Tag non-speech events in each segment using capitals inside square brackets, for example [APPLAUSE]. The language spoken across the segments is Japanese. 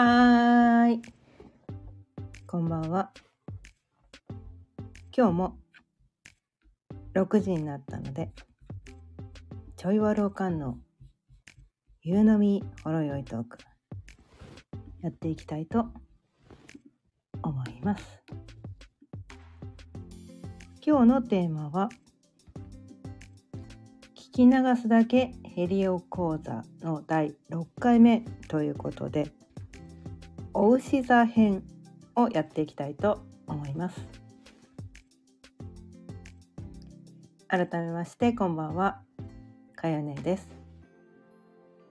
はーい。こんばんは。今日も6時になったので、ちょいわろうかんの夕飲みほろよいトーク、やっていきたいと思います。今日のテーマは、聞き流すだけヘリオ講座の第6回目ということで、お牛座編をやっていきたいと思います。改めましてこんばんは。かよねです。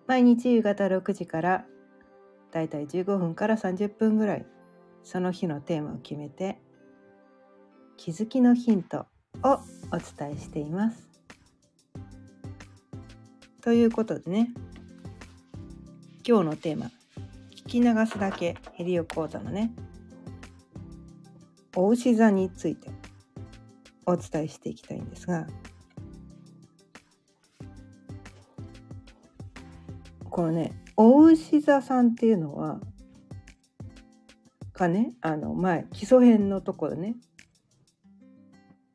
毎日夕方6時からだいたい15分から30分ぐらいその日のテーマを決めて気づきのヒントをお伝えしています。ということでね今日のテーマき流すだけヘリオ講座のねお牛座についてお伝えしていきたいんですがこのねお牛座さんっていうのはがねあの前基礎編のところね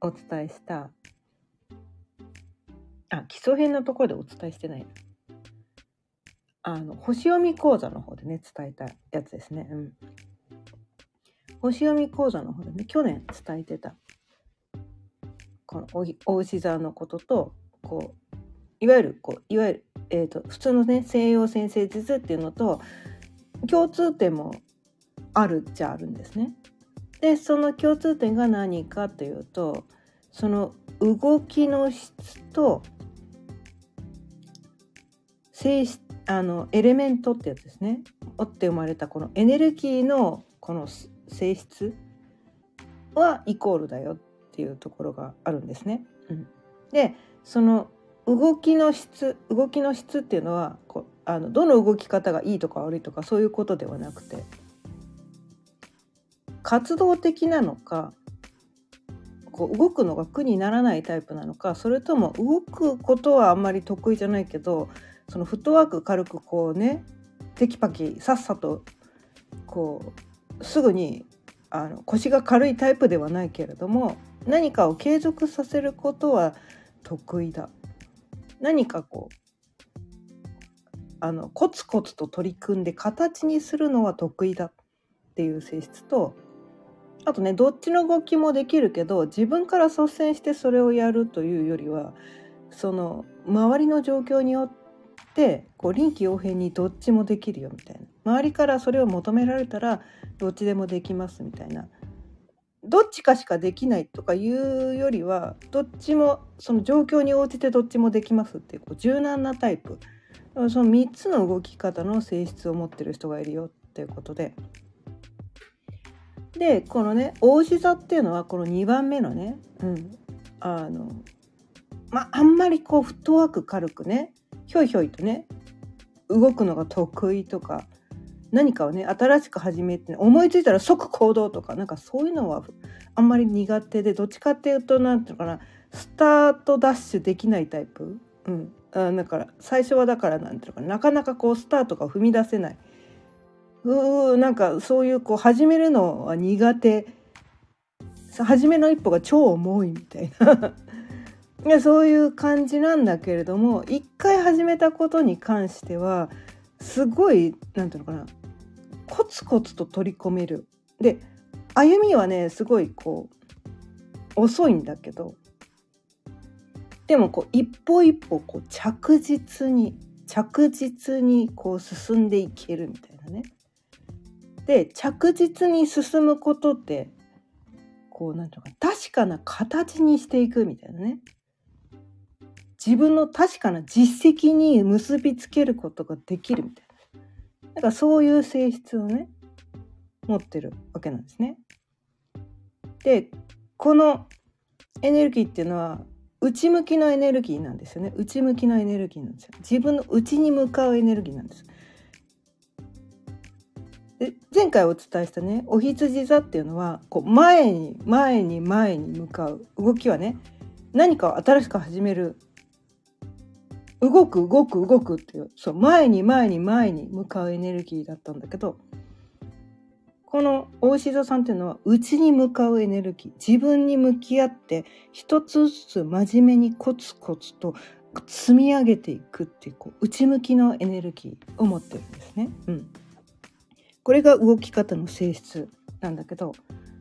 お伝えしたあ基礎編のところでお伝えしてないあの星読み講座の方でね伝えたやつですね。うん、星読み講座の方でね去年伝えてたこのおお牛座のこととこういわゆるこういわゆる、えーと、普通のね西洋先生術っていうのと共通点もあるっちゃあるんですね。でその共通点が何かというとその動きの質と性質あのエレメントってやつですね折って生まれたこのエネルギーのこの性質はイコールだよっていうところがあるんですね。うん、でその動きの質動きの質っていうのはこあのどの動き方がいいとか悪いとかそういうことではなくて活動的なのかこう動くのが苦にならないタイプなのかそれとも動くことはあんまり得意じゃないけどそのフットワーク軽くこうねテキパキさっさとこうすぐにあの腰が軽いタイプではないけれども何かを継続させることは得意だ。何かこうあのコツコツと取り組んで形にするのは得意だっていう性質とあとねどっちの動きもできるけど自分から率先してそれをやるというよりはその周りの状況によってこう臨機応変にどっちもできるよみたいな。周りからそれを求められたらどっちでもできますみたいな。どっちかしかできないとかいうよりはどっちもその状況に応じてどっちもできますっていうこう柔軟なタイプ。その3つの動き方の性質を持ってる人がいるよっていうことで。でこのね大牛座っていうのはこの2番目のね、うん、あのまああんまりこうフットワーク軽くねひょいひょいとね動くのが得意とか何かをね新しく始めて、思いついたら即行動とかなんかそういうのはあんまり苦手でどっちかっていうと何て言うのかなスタートダッシュできないタイプ、うん、あだから最初はだからなんていうのかななかなかこうスタートが踏み出せない。うーなんかそういうこう始めるのは苦手。初めの一歩が超重いみたいな。いやそういう感じなんだけれども一回始めたことに関してはすごい何て言うのかなコツコツと取り込める。で歩みはねすごいこう遅いんだけどでもこう一歩一歩こう着実に着実にこう進んでいけるみたいなね。で着実に進むことってこうなんていうのか確かな形にしていくみたいなね。自分の確かな実績に結びつけることができるみたいな。だかそういう性質をね、持ってるわけなんですね。で、このエネルギーっていうのは内向きのエネルギーなんですよね。内向きのエネルギーなんですよ。自分の内に向かうエネルギーなんです。で前回お伝えしたねお羊座っていうのはこう前に前に前に向かう動きはね何かを新しく始める動く動く動くっていうそう前に前に前に向かうエネルギーだったんだけどこの大志座さんっていうのは内に向かうエネルギー自分に向き合って一つずつ真面目にコツコツと積み上げていくっていうこう内向きのエネルギーを持ってるんですね。うん、これが動き方の性質なんだけど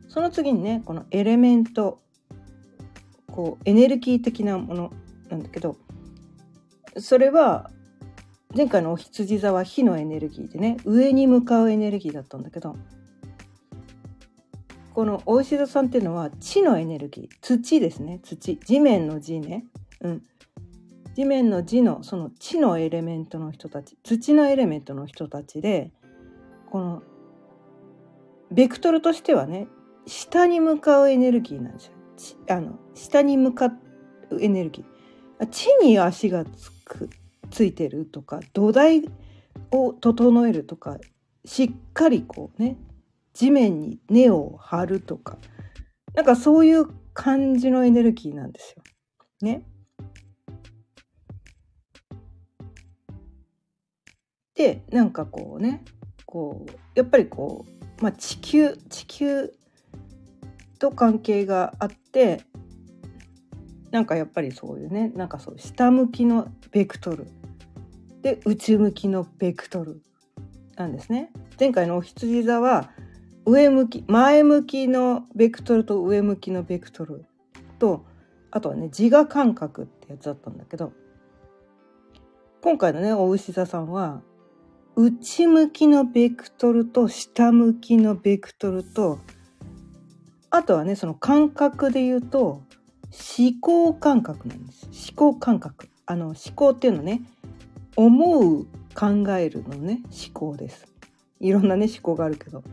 その次にねこのエレメントこうエネルギー的なものなんだけどそれは前回のお羊座は火のエネルギーでね上に向かうエネルギーだったんだけどこの大石座さんっていうのは地のエネルギー土ですね土。地面の地ね、うん、地面の地のその地のエレメントの人たち土のエレメントの人たちでこのベクトルとしてはね下に向かうエネルギーなんですよ。あの下に向かうエネルギー。地に足がつくついてるとか土台を整えるとかしっかりこうね地面に根を張るとかなんかそういう感じのエネルギーなんですよ。ね。でなんかこうねこうやっぱりこう、まあ、地球地球と関係があってなんかやっぱりそういうねなんかそう下向きのベクトル。で内向きのベクトル。なんですね。前回のお羊座は上向き前向きのベクトルと上向きのベクトル。とあとはね自我感覚ってやつだったんだけど。今回のねお牛座さんは内向きのベクトルと下向きのベクトルとあとはねその感覚で言うと思考感覚なんです。思考感覚。あの思考っていうのね思う考えるのね思考です。いろんなね思考があるけど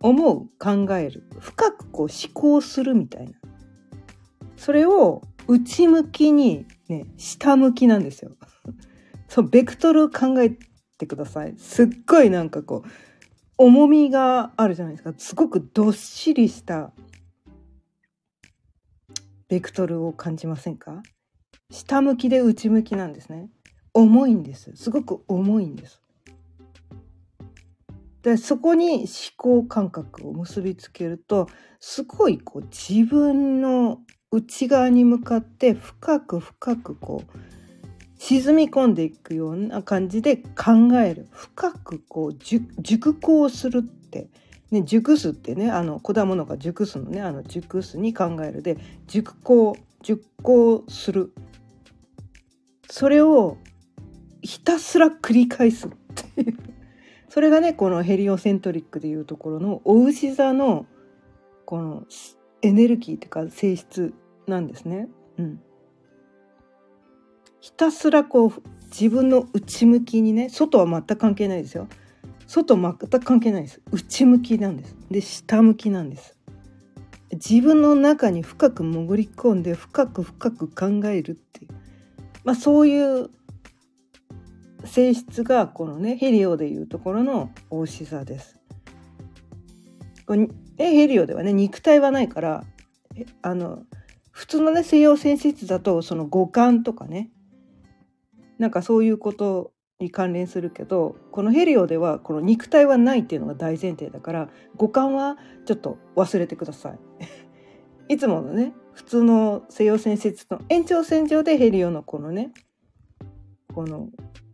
思う考える。深くこう思考するみたいな。それを内向きにね下向きなんですよ。[LAUGHS] そうベクトル考えてください。すっごいなんかこう重みがあるじゃないですか。すごくどっしりしたベクトルを感じませんか？下向きで内向きなんですね。重いんです。すごく重いんです。でそこに思考感覚を結びつけるとすごいこう自分の内側に向かって深く深くこう沈み込んでいくような感じで考える。深くこう熟考するって、ね、熟すってねあの果物が熟すのねあの熟すに考えるで熟考熟考するそれをひたすら繰り返すっていうそれがねこのヘリオセントリックでいうところのお牛座のこのエネルギーというか性質なんですね。うん、ひたすらこう自分の内向きにね外は全く関係ないですよ。外全く関係ないです。内向きなんです。で下向きなんです。自分の中に深く潜り込んで深く深く考えるっていう、まあ、そういう性質がこのねヘリオでいうところの大志座です。ヘリオではね肉体はないからあの普通のね西洋選出だとその五感とかねなんかそういうことに関連するけどこのヘリオではこの肉体はないっていうのが大前提だから五感はちょっと忘れてください。[LAUGHS] いつものね普通の西洋選出の延長線上でヘリオのこのねこの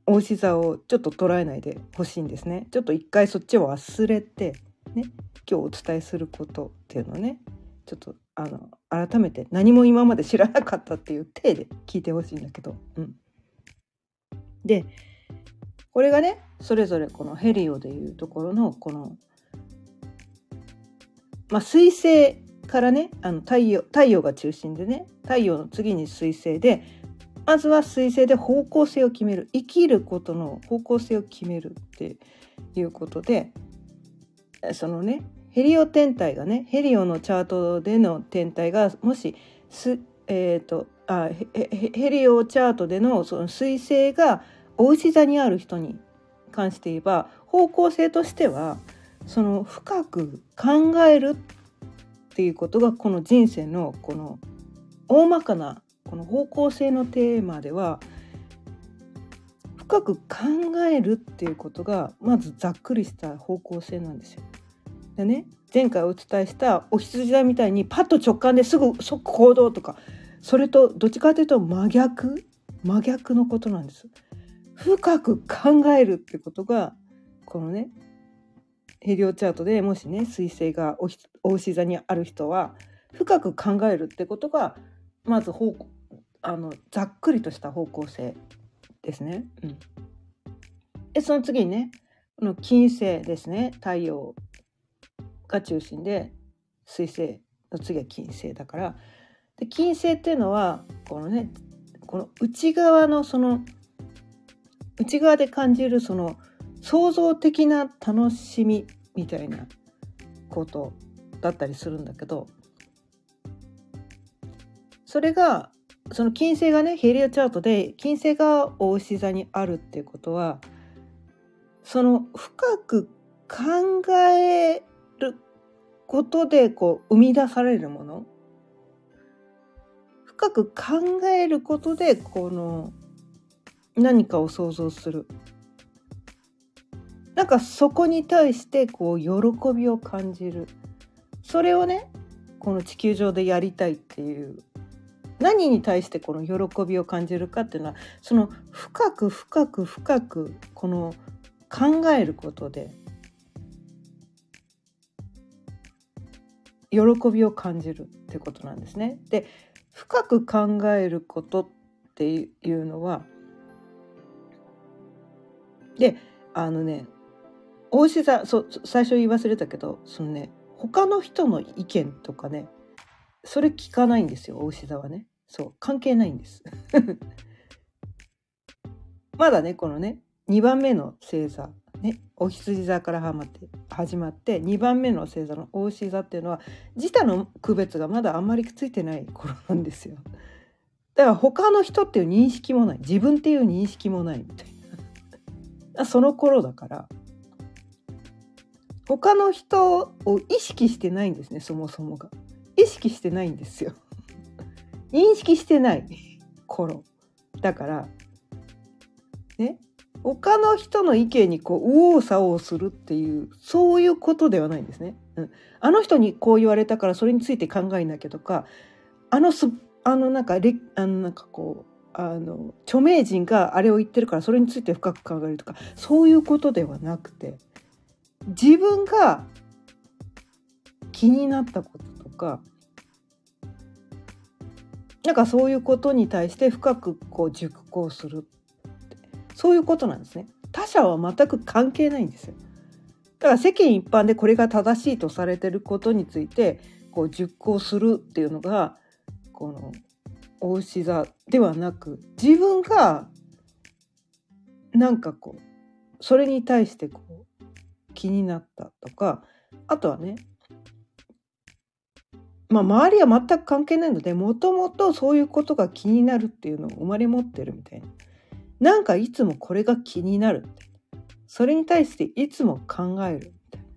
大志座をちょっと捉えないでほしいんですね。ちょっと一回そっちを忘れてね今日お伝えすることっていうのをねちょっとあの改めて何も今まで知らなかったっていう体で聞いてほしいんだけど。うん、でこれがねそれぞれこのヘリオでいうところのこのまあ水星からねあの太陽太陽が中心でね太陽の次に水星でまずは彗星で方向性を決める生きることの方向性を決めるっていうことでそのねヘリオ天体がねヘリオのチャートでの天体がもしす、えーと、あヘリオチャートでのその彗星がお牛座にある人に関して言えば方向性としてはその深く考えるっていうことがこの人生のこの大まかなこの方向性のテーマでは深く考えるっていうことがまずざっくりした方向性なんですよ。でね前回お伝えしたお羊座みたいにパッと直感ですぐ即行動とかそれとどっちかというと真逆真逆のことなんです。深く考えるってことがこのねヘリオチャートでもしね彗星がお牛座にある人は深く考えるってことがまず方あのざっくりとした方向性ですね。うん、でその次にねこの金星ですね太陽が中心で水星の次は金星だからで金星っていうのはこのねこの内側のその内側で感じるその創造的な楽しみみたいなことだったりするんだけどそれがその金星がねヘリオチャートで金星が大牛座にあるっていうことはその深く考えることでこう生み出されるもの。深く考えることでこの何かを想像する。なんかそこに対してこう喜びを感じる。それをねこの地球上でやりたいっていう。何に対してこの喜びを感じるかっていうのはその深く深く深くこの考えることで喜びを感じるってことなんですね。で深く考えることっていうのはであのね大志座そ最初言い忘れたけどそのね他の人の意見とかねそれ聞かないんですよ大志座はね。そう関係ないんです。[LAUGHS] まだねこのね2番目の星座ねお羊座からはまって始まって2番目の星座の大牛座っていうのは自他の区別がまだあんまりついてない頃なんですよ。だから他の人っていう認識もない自分っていう認識もないみたいな。その頃だから。他の人を意識してないんですねそもそもが。意識してないんですよ。認識してない。頃。だからね。他の人の意見にこう右往左往するっていうそういうことではないんですね。うん、あの人にこう言われたからそれについて考えなきゃとかあのすあのなんかレあのなんかこうあの著名人があれを言ってるからそれについて深く考えるとかそういうことではなくて自分が気になったこととかなんかそういうことに対して深くこう熟考するそういうことなんですね。他者は全く関係ないんですよ。だから世間一般でこれが正しいとされてることについてこう熟考するっていうのがこの大牛座ではなく自分がなんかこうそれに対してこう気になったとかあとはねまあ周りは全く関係ないのでもともとそういうことが気になるっていうのを生まれ持ってるみたいな。なんかいつもこれが気になるそれに対していつも考えるみたいな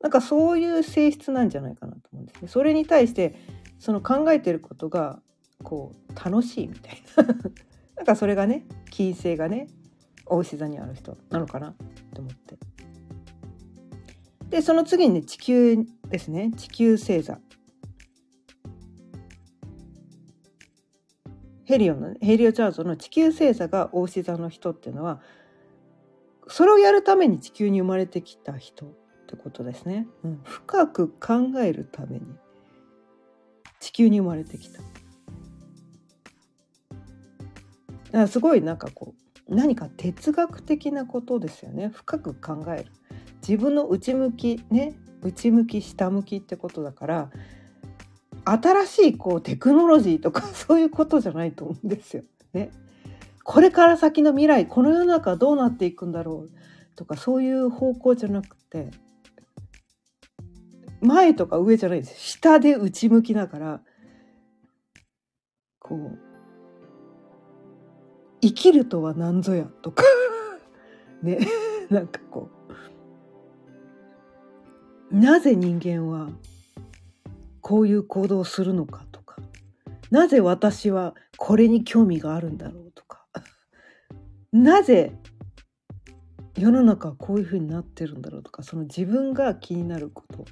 なんかそういう性質なんじゃないかなと思うんですね。それに対してその考えてることがこう楽しいみたいな。なんかそれがね金星がね大牛座にある人なのかなと思って。でその次にね地球ですね。地球星座。ヘリオのヘリオチャートの地球星座が大牛座の人っていうのはそれをやるために地球に生まれてきた人ってことですね、うん、深く考えるために地球に生まれてきた。だからすごいなんかこう何か哲学的なことですよね深く考える自分の内向きね内向き下向きってことだから新しいこうテクノロジーとか [LAUGHS] そういうことじゃないと思うんですよ。ね。これから先の未来この世の中どうなっていくんだろうとかそういう方向じゃなくて前とか上じゃないです下で内向きだからこう生きるとは何ぞやとか。[LAUGHS] ね。なんかこう。なぜ人間はこういう行動をするのかとか。なぜ私はこれに興味があるんだろうとか。[LAUGHS] なぜ世の中はこういう風になってるんだろうとか。その自分が気になること、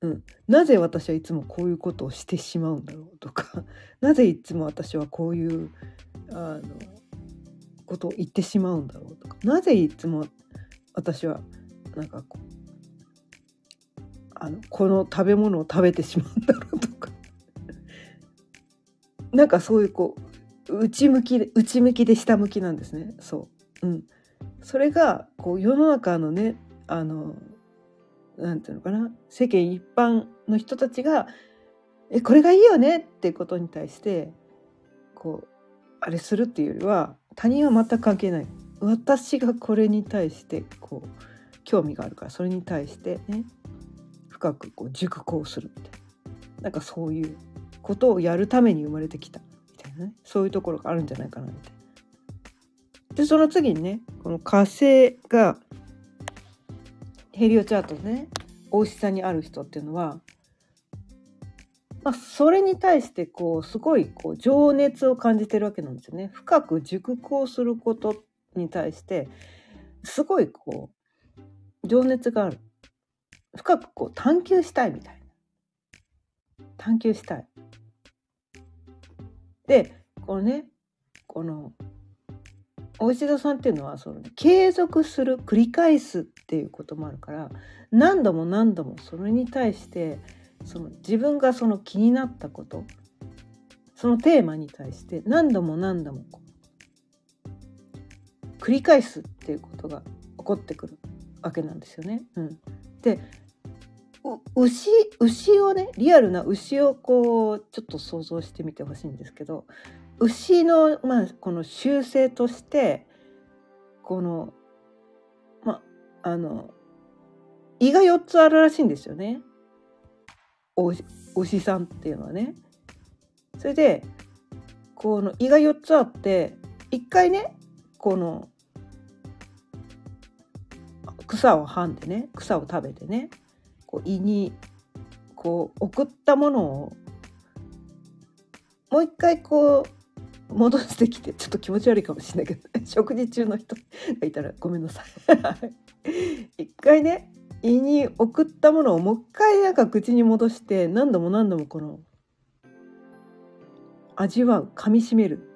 うん、なぜ私はいつもこういうことをしてしまうんだろうとか。[LAUGHS] なぜいつも私はこういうあのことを言ってしまうんだろうとか。なぜいつも私はなんかこうあのこの食べ物を食べてしまうんだろうとか。[LAUGHS] なんかそういうこう内向きで内向きで下向きなんですね。そう、うん、それがこう世の中のねあのなんていうのかな。世間一般の人たちが「えこれがいいよね」っていうことに対してこうあれするっていうよりは他人は全く関係ない。私がこれに対してこう興味があるからそれに対してね深くこう熟考するみたいな。なんかそういうことをやるために生まれてきた。みたいなね。そういうところがあるんじゃないかなみたいな。でその次にねこの火星がヘリオチャートね大牛座にある人っていうのは、まあ、それに対してこうすごいこう情熱を感じてるわけなんですよね。深く熟考することに対してすごいこう情熱がある深くこう探求したいみたいな探求したい。でこのねこの大石田さんっていうのはその、継続する繰り返すっていうこともあるから何度も何度もそれに対してその自分がその気になったことそのテーマに対して何度も何度も繰り返すっていうことが起こってくるわけなんですよね。うん、で牛牛をねリアルな牛をこうちょっと想像してみてほしいんですけど牛の、まあ、この習性としてこのまあの胃が4つあるらしいんですよねお牛さんっていうのはね。それでこの胃が4つあって一回ねこの草をはんでね草を食べてねこう胃にこう送ったものをもう一回こう戻してきてちょっと気持ち悪いかもしれないけど食事中の人がいたらごめんなさい [LAUGHS] 一回ね胃に送ったものをもう一回なんか口に戻して何度も何度もこの味わう噛みしめる。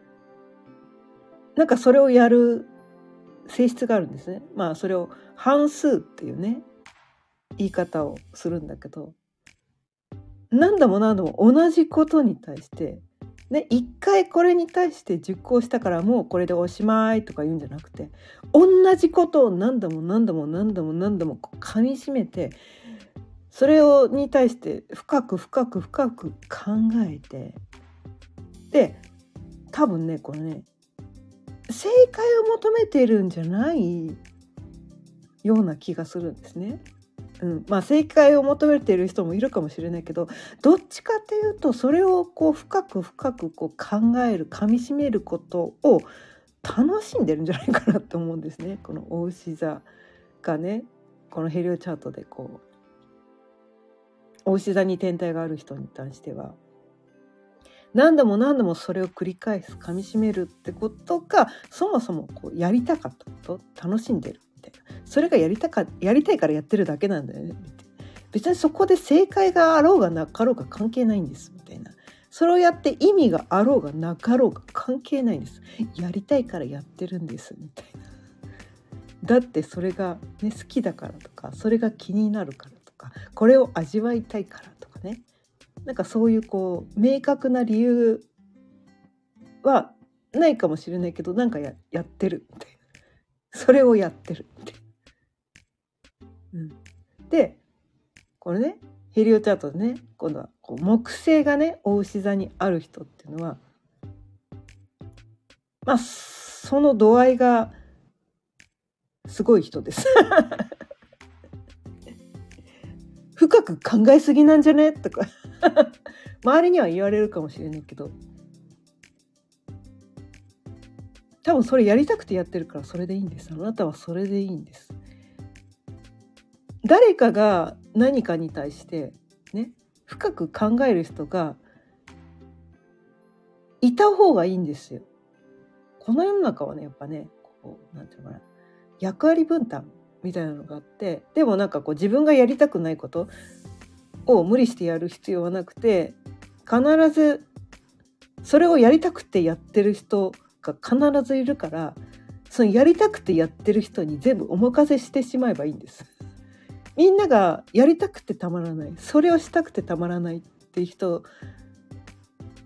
なんかそれをやる性質があるんですね。まあそれを半数っていうね言い方をするんだけど。何度も何度も同じことに対してね、一回これに対して熟考したからもうこれでおしまいとか言うんじゃなくて同じことを何度も何度も何度も何度も噛みしめてそれをに対して深く深く深く考えてで多分ねこれね正解を求めているんじゃないような気がするんですね。うん。まあ、正解を求めている人もいるかもしれないけどどっちかっていうとそれをこう深く深くこう考えるかみしめることを楽しんでるんじゃないかなと思うんですね。[LAUGHS] このお牛座がねこのヘリオチャートでこうお牛座に天体がある人に対しては何度も何度もそれを繰り返すかみしめるってことがそもそもこうやりたかったこと楽しんでるそれがやりたかやりたいからやってるだけなんだよね。別にそこで正解があろうがなかろうが関係ないんですみたいな。それをやって意味があろうがなかろうが関係ないんです。やりたいからやってるんですみたいな。だってそれが、ね、好きだからとかそれが気になるからとかこれを味わいたいからとかね。なんかそういうこう明確な理由はないかもしれないけどなんかややってるみたいな。それをやってるみたいな。うん、でこれねヘリオチャートでね今度はこう木星がねお牛座にある人っていうのはまあその度合いがすごい人です。[LAUGHS] 深く考えすぎなんじゃね？とか [LAUGHS] 周りには言われるかもしれないけど多分それやりたくてやってるからそれでいいんです。あなたはそれでいいんです。誰かが何かに対してね深く考える人がいた方がいいんですよ。この世の中はねやっぱねこうなんていうのかな。役割分担みたいなのがあってでもなんかこう自分がやりたくないことを無理してやる必要はなくて必ずそれをやりたくてやってる人が必ずいるからそのやりたくてやってる人に全部お任せしてしまえばいいんです。みんながやりたくてたまらないそれをしたくてたまらないっていう人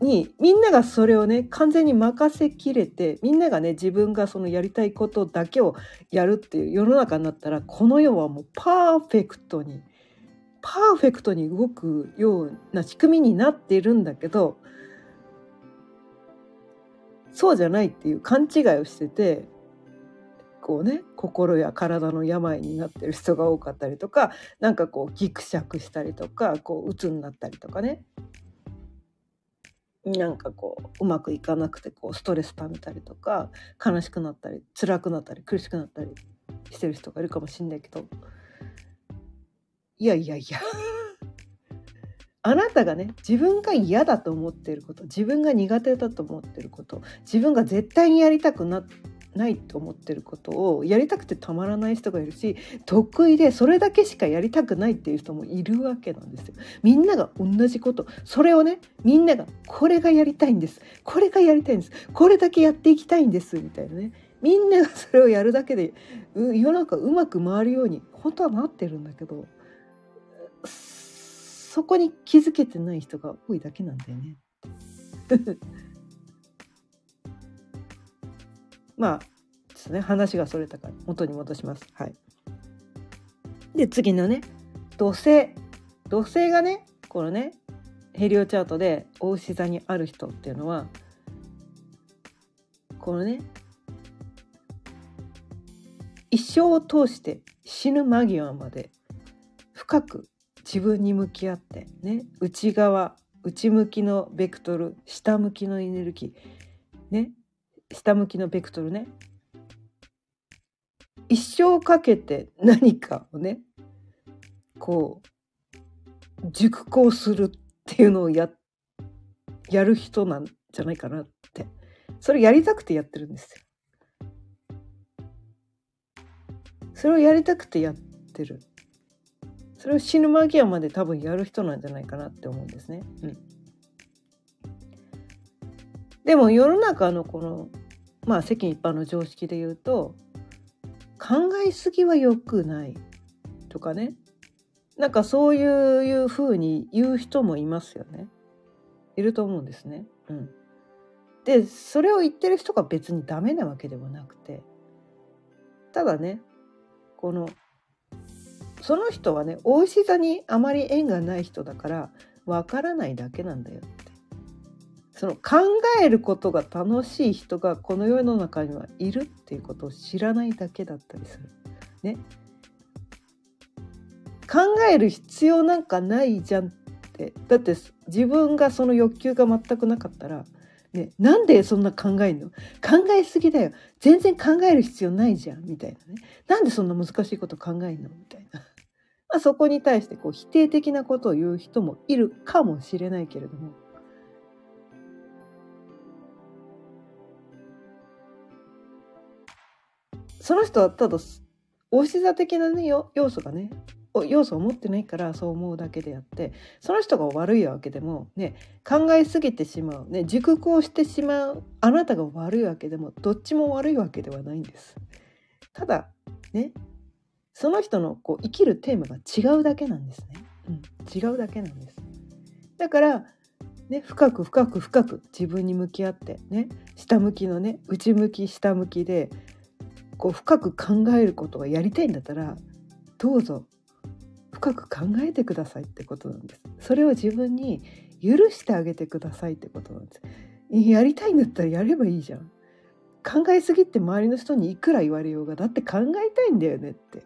にみんながそれをね完全に任せきれてみんながね自分がそのやりたいことだけをやるっていう世の中になったらこの世はもうパーフェクトにパーフェクトに動くような仕組みになっているんだけどそうじゃないっていう勘違いをしててこうね心や体の病になってる人が多かったりとかなんかこうギクシャクしたりとかこう鬱になったりとかね。なんかこううまくいかなくてこうストレス溜めたりとか悲しくなったり辛くなったり苦しくなったりしてる人がいるかもしんないけど。いやいやいや。あなたがね自分が嫌だと思っていること自分が苦手だと思っていること自分が絶対にやりたくなないと思ってることをやりたくてたまらない人がいるし得意でそれだけしかやりたくないっていう人もいるわけなんですよ。みんなが同じことそれをねみんながこれがやりたいんです。これがやりたいんです。これだけやっていきたいんです。みたいなね。みんながそれをやるだけで世の中うまく回るように本当はなってるんだけどそこに気づけてない人が多いだけなんだよね。[LAUGHS] まあですね話がそれたから元に戻します。はい、で次のね土星土星がねこのねヘリオチャートでお牛座にある人っていうのはこのね一生を通して死ぬ間際まで深く自分に向き合ってね内側内向きのベクトル下向きのエネルギーね下向きのベクトルね。一生かけて何かをねこう熟考するっていうのをややる人なんじゃないかなって。それやりたくてやってるんですよ。それをやりたくてやってる。それを死ぬ間際まで多分やる人なんじゃないかなって思うんですね。うん、でも世の中のこのまあ世間一般の常識で言うと考えすぎは良くないとかねなんかそういうふうに言う人もいますよね。いると思うんですね。うん、でそれを言ってる人が別にダメなわけではなくてただねこのその人はね大牛座にあまり縁がない人だからわからないだけなんだよって。その考えることが楽しい人がこの世の中にはいるっていうことを知らないだけだったりする。ね。考える必要なんかないじゃんって。だって自分がその欲求が全くなかったら、ね、なんでそんな考えんの？考えすぎだよ。全然考える必要ないじゃん。みたいなね。なんでそんな難しいこと考えんの？みたいな。まあ、そこに対してこう否定的なことを言う人もいるかもしれないけれどもその人はただおし座的なね要素がね要素を持ってないからそう思うだけであってその人が悪いわけでもね考えすぎてしまうね熟考してしまうあなたが悪いわけでもどっちも悪いわけではないんです。ただねその人のこう生きるテーマが違うだけなんですね。うん、違うだけなんです。だからね、深く深く深く自分に向き合ってね下向きのね内向き下向きでこう深く考えることがやりたいんだったらどうぞ深く考えてくださいってことなんです。それを自分に許してあげてくださいってことなんです。やりたいんだったらやればいいじゃん。考えすぎって周りの人にいくら言われようがだって考えたいんだよねって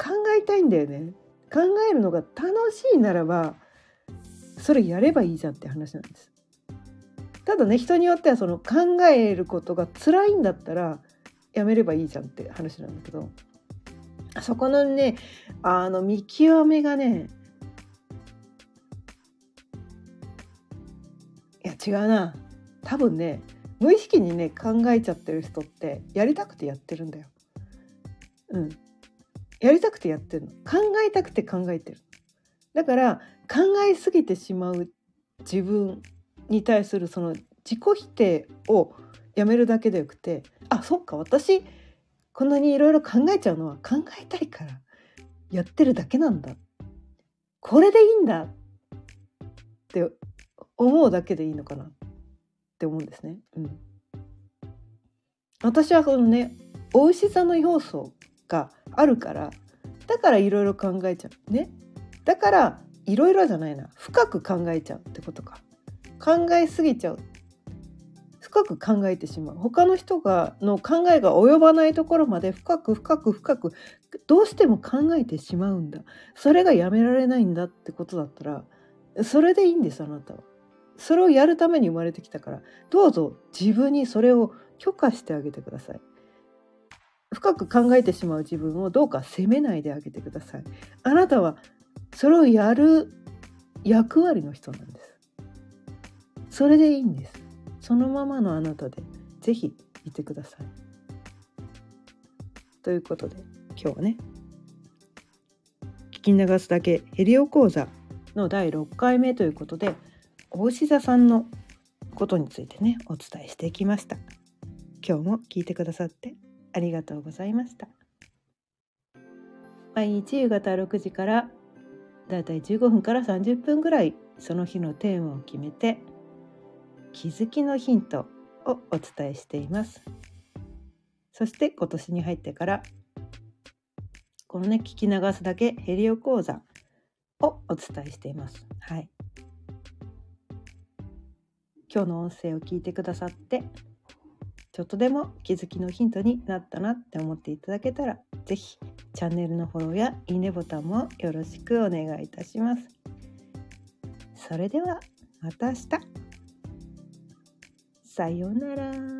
考えたいんだよね考えるのが楽しいならばそれやればいいじゃんって話なんですただね人によってはその考えることが辛いんだったらやめればいいじゃんって話なんだけどそこのねあの見極めがねいや違うな多分ね無意識にね考えちゃってる人ってやりたくてやってるんだよ。うん。やりたくてやってるの。考えたくて考えてる。だから考えすぎてしまう自分に対するその自己否定をやめるだけでよくてあそっか私こんなにいろいろ考えちゃうのは考えたいからやってるだけなんだこれでいいんだって思うだけでいいのかなって思うんですね。うん、私はこのねお牛座の要素があるからだからいろいろ考えちゃう。ね。だからいろいろじゃないな。深く考えちゃうってことか。考えすぎちゃう。深く考えてしまう。他の人がの考えが及ばないところまで深く深く深くどうしても考えてしまうんだ。それがやめられないんだってことだったらそれでいいんですあなたは。それをやるために生まれてきたからどうぞ自分にそれを許可してあげてください。深く考えてしまう自分をどうか責めないであげてください。あなたはそれをやる役割の人なんです。それでいいんです。そのままのあなたでぜひいてください。ということで今日はね聞き流すだけヘリオ講座の第6回目ということで大志座さんのことについてねお伝えしてきました。今日も聞いてくださってありがとうございました。毎日夕方6時からだいたい15分から30分ぐらいその日のテーマを決めて気づきのヒントをお伝えしています。そして今年に入ってからこのね聞き流すだけヘリオ講座をお伝えしています。はい。今日の音声を聞いてくださってちょっとでも気づきのヒントになったなって思っていただけたら是非チャンネルのフォローやいいねボタンもよろしくお願いいたします。それではまた明日。さようなら。